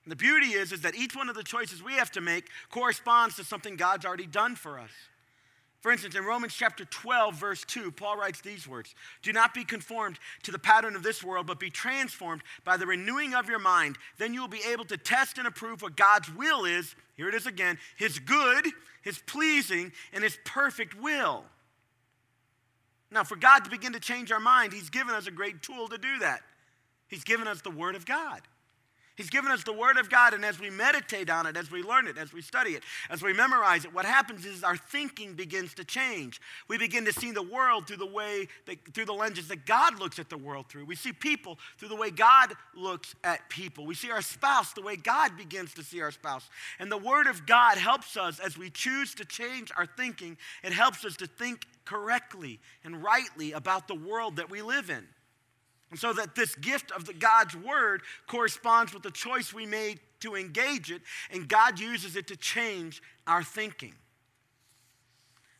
And the beauty is, is that each one of the choices we have to make corresponds to something God's already done for us. For instance, in Romans chapter 12, verse 2, Paul writes these words Do not be conformed to the pattern of this world, but be transformed by the renewing of your mind. Then you will be able to test and approve what God's will is. Here it is again His good, His pleasing, and His perfect will. Now, for God to begin to change our mind, He's given us a great tool to do that. He's given us the Word of God. He's given us the Word of God, and as we meditate on it, as we learn it, as we study it, as we memorize it, what happens is our thinking begins to change. We begin to see the world through the way, that, through the lenses that God looks at the world through. We see people through the way God looks at people. We see our spouse the way God begins to see our spouse. And the Word of God helps us as we choose to change our thinking, it helps us to think correctly and rightly about the world that we live in. And so that this gift of the God's word corresponds with the choice we made to engage it, and God uses it to change our thinking.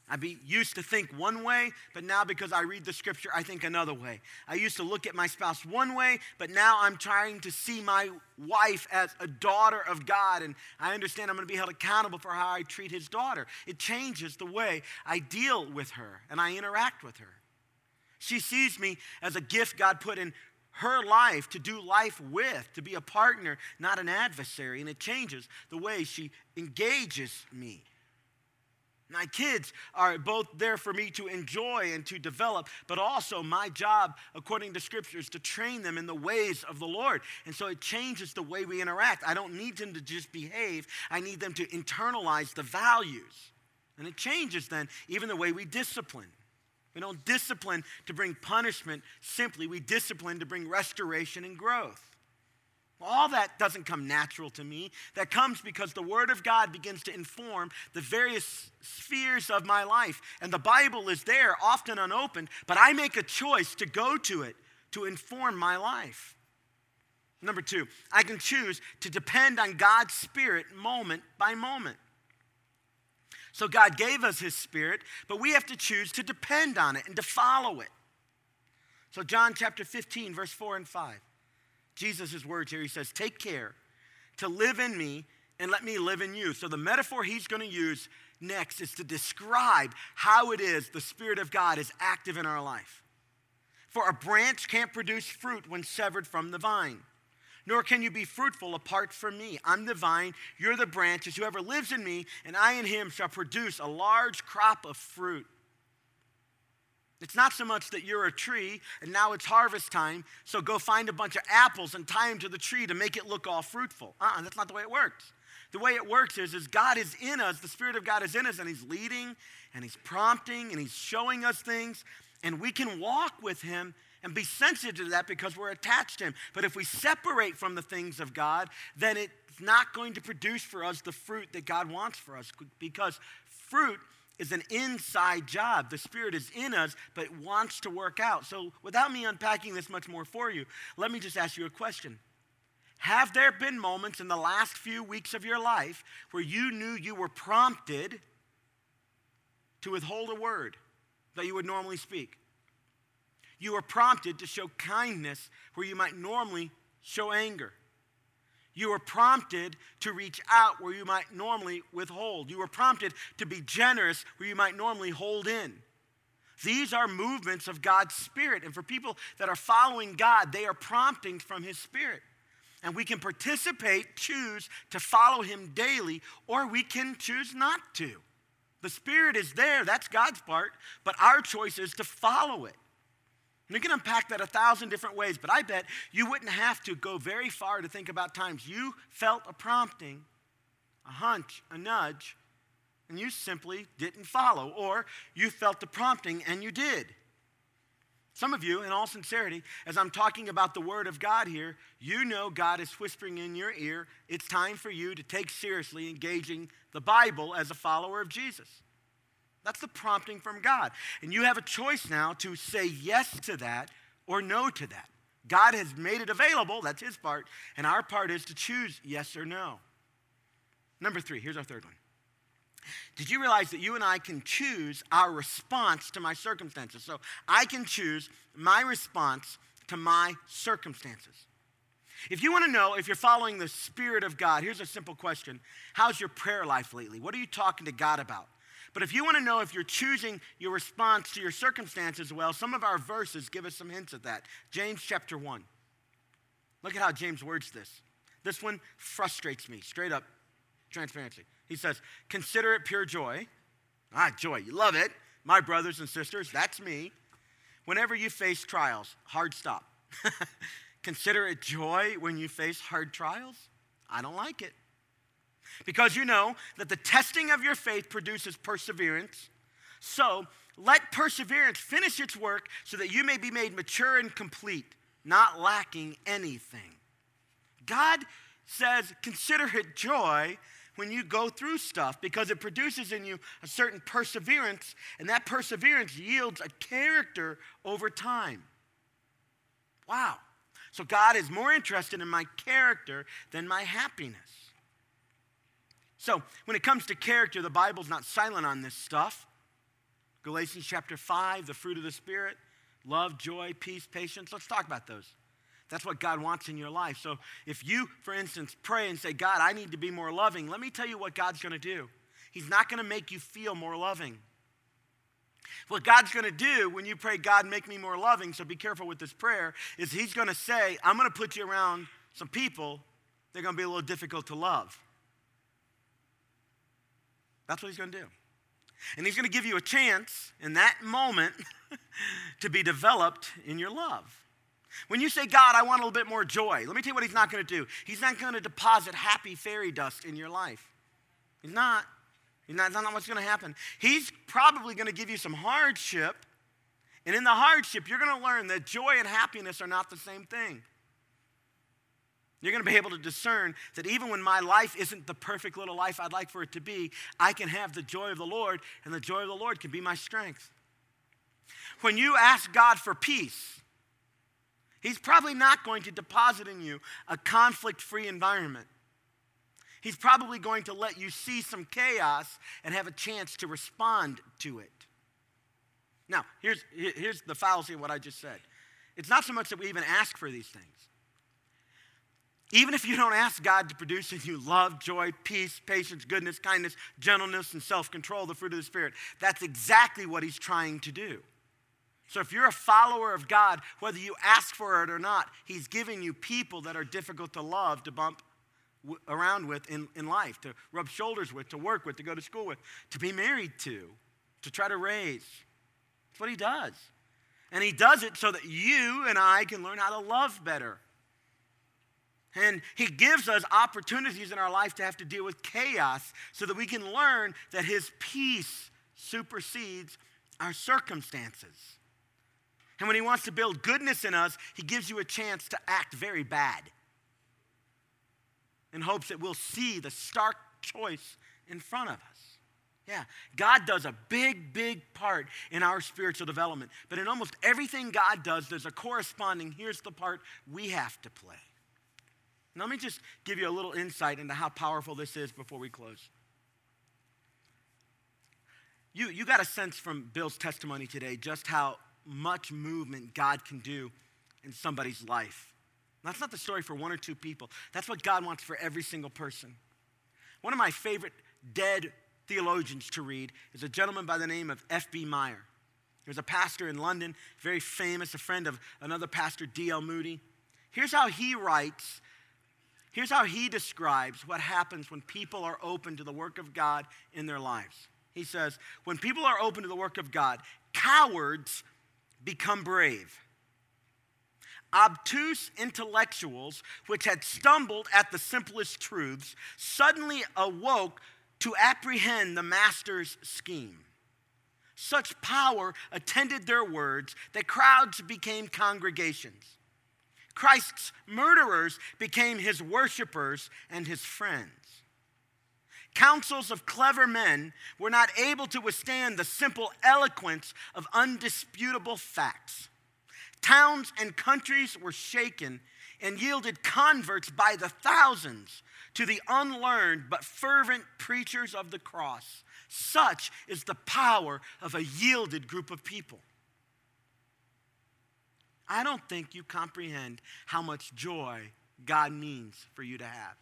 I be used to think one way, but now because I read the scripture, I think another way. I used to look at my spouse one way, but now I'm trying to see my wife as a daughter of God, and I understand I'm going to be held accountable for how I treat his daughter. It changes the way I deal with her and I interact with her. She sees me as a gift God put in her life to do life with, to be a partner, not an adversary. And it changes the way she engages me. My kids are both there for me to enjoy and to develop, but also my job, according to scriptures, to train them in the ways of the Lord. And so it changes the way we interact. I don't need them to just behave, I need them to internalize the values. And it changes then even the way we discipline. We don't discipline to bring punishment simply, we discipline to bring restoration and growth. All that doesn't come natural to me. That comes because the Word of God begins to inform the various spheres of my life. And the Bible is there, often unopened, but I make a choice to go to it to inform my life. Number two, I can choose to depend on God's Spirit moment by moment. So God gave us His Spirit, but we have to choose to depend on it and to follow it. So, John chapter 15, verse 4 and 5, Jesus' words here, he says, Take care to live in me and let me live in you. So, the metaphor he's going to use next is to describe how it is the Spirit of God is active in our life. For a branch can't produce fruit when severed from the vine nor can you be fruitful apart from me. I'm the vine, you're the branches. Whoever lives in me, and I in him, shall produce a large crop of fruit. It's not so much that you're a tree and now it's harvest time, so go find a bunch of apples and tie them to the tree to make it look all fruitful. Uh-uh, that's not the way it works. The way it works is, is God is in us, the Spirit of God is in us, and He's leading and He's prompting and He's showing us things, and we can walk with Him and be sensitive to that because we're attached to Him. But if we separate from the things of God, then it's not going to produce for us the fruit that God wants for us because fruit is an inside job. The Spirit is in us, but wants to work out. So, without me unpacking this much more for you, let me just ask you a question. Have there been moments in the last few weeks of your life where you knew you were prompted to withhold a word that you would normally speak? You are prompted to show kindness where you might normally show anger. You are prompted to reach out where you might normally withhold. You are prompted to be generous where you might normally hold in. These are movements of God's Spirit. And for people that are following God, they are promptings from His Spirit. And we can participate, choose to follow Him daily, or we can choose not to. The Spirit is there, that's God's part, but our choice is to follow it. You can unpack that a thousand different ways, but I bet you wouldn't have to go very far to think about times you felt a prompting, a hunch, a nudge, and you simply didn't follow, or you felt the prompting and you did. Some of you, in all sincerity, as I'm talking about the Word of God here, you know God is whispering in your ear, it's time for you to take seriously engaging the Bible as a follower of Jesus. That's the prompting from God. And you have a choice now to say yes to that or no to that. God has made it available, that's His part, and our part is to choose yes or no. Number three, here's our third one. Did you realize that you and I can choose our response to my circumstances? So I can choose my response to my circumstances. If you want to know if you're following the Spirit of God, here's a simple question How's your prayer life lately? What are you talking to God about? But if you want to know if you're choosing your response to your circumstances well, some of our verses give us some hints of that. James chapter 1. Look at how James words this. This one frustrates me, straight up transparency. He says, Consider it pure joy. Ah, joy, you love it. My brothers and sisters, that's me. Whenever you face trials, hard stop. [laughs] Consider it joy when you face hard trials. I don't like it. Because you know that the testing of your faith produces perseverance. So let perseverance finish its work so that you may be made mature and complete, not lacking anything. God says, consider it joy when you go through stuff because it produces in you a certain perseverance, and that perseverance yields a character over time. Wow. So God is more interested in my character than my happiness. So, when it comes to character, the Bible's not silent on this stuff. Galatians chapter 5, the fruit of the Spirit love, joy, peace, patience. Let's talk about those. That's what God wants in your life. So if you, for instance, pray and say, God, I need to be more loving, let me tell you what God's going to do. He's not going to make you feel more loving. What God's going to do when you pray, God, make me more loving, so be careful with this prayer, is He's going to say, I'm going to put you around some people, they're going to be a little difficult to love. That's what He's going to do. And He's going to give you a chance in that moment [laughs] to be developed in your love. When you say, God, I want a little bit more joy, let me tell you what He's not going to do. He's not going to deposit happy fairy dust in your life. He's not. He's not, that's not what's going to happen. He's probably going to give you some hardship. And in the hardship, you're going to learn that joy and happiness are not the same thing. You're going to be able to discern that even when my life isn't the perfect little life I'd like for it to be, I can have the joy of the Lord, and the joy of the Lord can be my strength. When you ask God for peace, He's probably not going to deposit in you a conflict free environment. He's probably going to let you see some chaos and have a chance to respond to it. Now, here's, here's the fallacy of what I just said it's not so much that we even ask for these things. Even if you don't ask God to produce in you love, joy, peace, patience, goodness, kindness, gentleness, and self control, the fruit of the Spirit, that's exactly what He's trying to do. So if you're a follower of God, whether you ask for it or not, He's giving you people that are difficult to love, to bump w- around with in, in life, to rub shoulders with, to work with, to go to school with, to be married to, to try to raise. That's what He does. And He does it so that you and I can learn how to love better. And He gives us opportunities in our life to have to deal with chaos so that we can learn that His peace supersedes our circumstances. And when He wants to build goodness in us, He gives you a chance to act very bad in hopes that we'll see the stark choice in front of us. Yeah, God does a big, big part in our spiritual development. But in almost everything God does, there's a corresponding, here's the part we have to play. Let me just give you a little insight into how powerful this is before we close. You, you got a sense from Bill's testimony today just how much movement God can do in somebody's life. That's not the story for one or two people. That's what God wants for every single person. One of my favorite dead theologians to read is a gentleman by the name of F.B. Meyer. There's a pastor in London, very famous, a friend of another pastor, D.L. Moody. Here's how he writes, here's how he describes what happens when people are open to the work of God in their lives. He says, When people are open to the work of God, cowards become brave. Obtuse intellectuals, which had stumbled at the simplest truths, suddenly awoke to apprehend the master's scheme. Such power attended their words that crowds became congregations. Christ's murderers became his worshipers and his friends. Councils of clever men were not able to withstand the simple eloquence of undisputable facts. Towns and countries were shaken and yielded converts by the thousands to the unlearned but fervent preachers of the cross. Such is the power of a yielded group of people. I don't think you comprehend how much joy God means for you to have.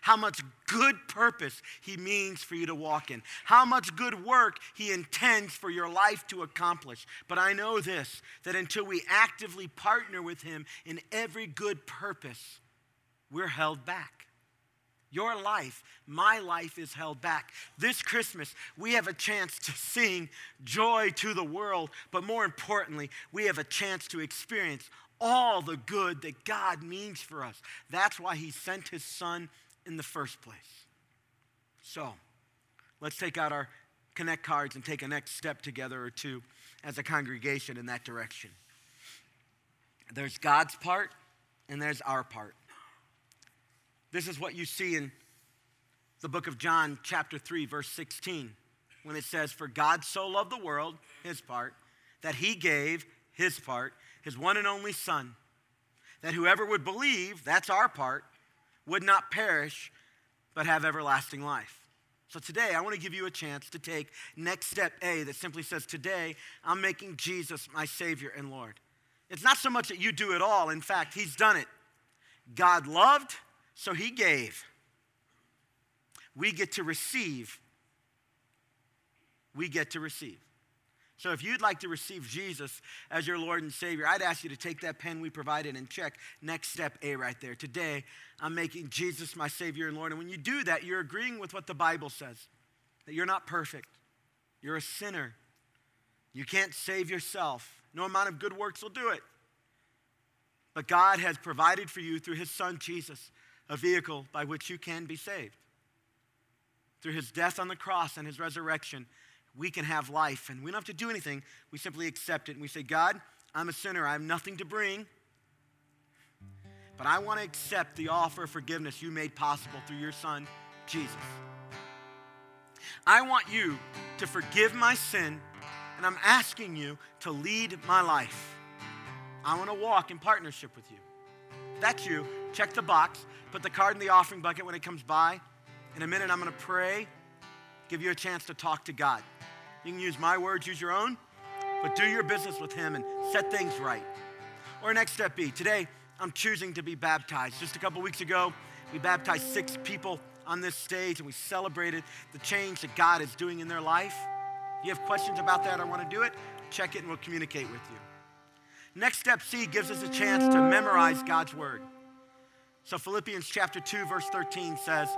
How much good purpose He means for you to walk in. How much good work He intends for your life to accomplish. But I know this that until we actively partner with Him in every good purpose, we're held back. Your life, my life is held back. This Christmas, we have a chance to sing joy to the world, but more importantly, we have a chance to experience all the good that God means for us. That's why He sent His Son in the first place. So, let's take out our connect cards and take a next step together or two as a congregation in that direction. There's God's part and there's our part. This is what you see in the book of John, chapter 3, verse 16, when it says, For God so loved the world, his part, that he gave his part, his one and only Son, that whoever would believe, that's our part, would not perish, but have everlasting life. So today, I want to give you a chance to take next step A that simply says, Today, I'm making Jesus my Savior and Lord. It's not so much that you do it all, in fact, He's done it. God loved, so he gave. We get to receive. We get to receive. So if you'd like to receive Jesus as your Lord and Savior, I'd ask you to take that pen we provided and check next step A right there. Today, I'm making Jesus my Savior and Lord. And when you do that, you're agreeing with what the Bible says that you're not perfect, you're a sinner. You can't save yourself. No amount of good works will do it. But God has provided for you through His Son Jesus a vehicle by which you can be saved. Through his death on the cross and his resurrection, we can have life. And we don't have to do anything. We simply accept it. And we say, God, I'm a sinner. I have nothing to bring. But I want to accept the offer of forgiveness you made possible through your son, Jesus. I want you to forgive my sin, and I'm asking you to lead my life. I want to walk in partnership with you. That's you. Check the box. Put the card in the offering bucket when it comes by. In a minute, I'm going to pray, give you a chance to talk to God. You can use my words, use your own, but do your business with Him and set things right. Or next step B, today I'm choosing to be baptized. Just a couple weeks ago, we baptized six people on this stage and we celebrated the change that God is doing in their life. If you have questions about that or want to do it, check it and we'll communicate with you. Next step C gives us a chance to memorize God's word. So Philippians chapter 2, verse 13 says,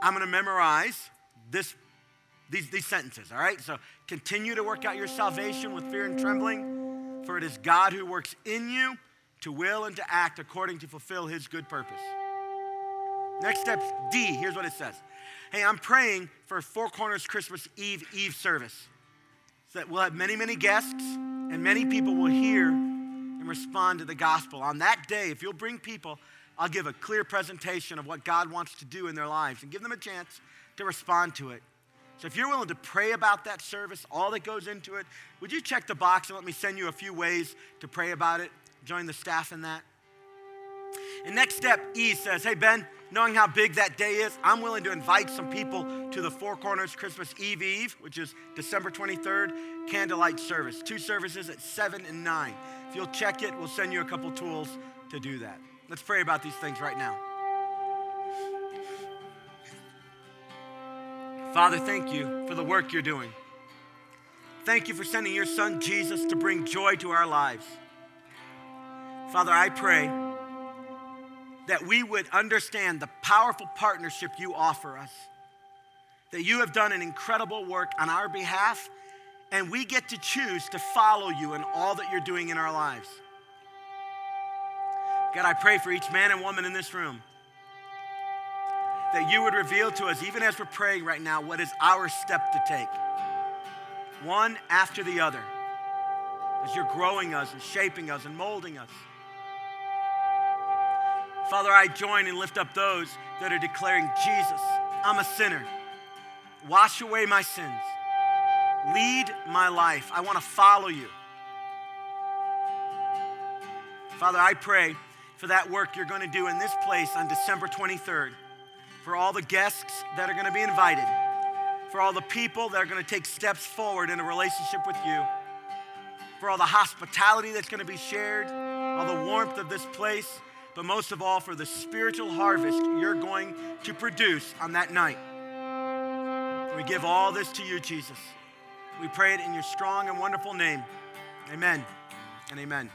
I'm going to memorize this, these, these sentences, all right? So continue to work out your salvation with fear and trembling, for it is God who works in you to will and to act according to fulfill his good purpose. Next step, D, here's what it says. Hey, I'm praying for Four Corners Christmas Eve Eve service. So that we'll have many, many guests, and many people will hear and respond to the gospel. On that day, if you'll bring people, I'll give a clear presentation of what God wants to do in their lives and give them a chance to respond to it. So if you're willing to pray about that service, all that goes into it, would you check the box and let me send you a few ways to pray about it? Join the staff in that. And next step, E says, Hey, Ben, knowing how big that day is, I'm willing to invite some people to the Four Corners Christmas Eve Eve, which is December 23rd, candlelight service. Two services at 7 and 9. If you'll check it, we'll send you a couple tools to do that. Let's pray about these things right now. Father, thank you for the work you're doing. Thank you for sending your son Jesus to bring joy to our lives. Father, I pray that we would understand the powerful partnership you offer us, that you have done an incredible work on our behalf, and we get to choose to follow you in all that you're doing in our lives. God, I pray for each man and woman in this room that you would reveal to us, even as we're praying right now, what is our step to take, one after the other, as you're growing us and shaping us and molding us. Father, I join and lift up those that are declaring, Jesus, I'm a sinner. Wash away my sins. Lead my life. I want to follow you. Father, I pray for that work you're going to do in this place on December 23rd, for all the guests that are going to be invited, for all the people that are going to take steps forward in a relationship with you, for all the hospitality that's going to be shared, all the warmth of this place but most of all for the spiritual harvest you're going to produce on that night. We give all this to you, Jesus. We pray it in your strong and wonderful name. Amen and amen.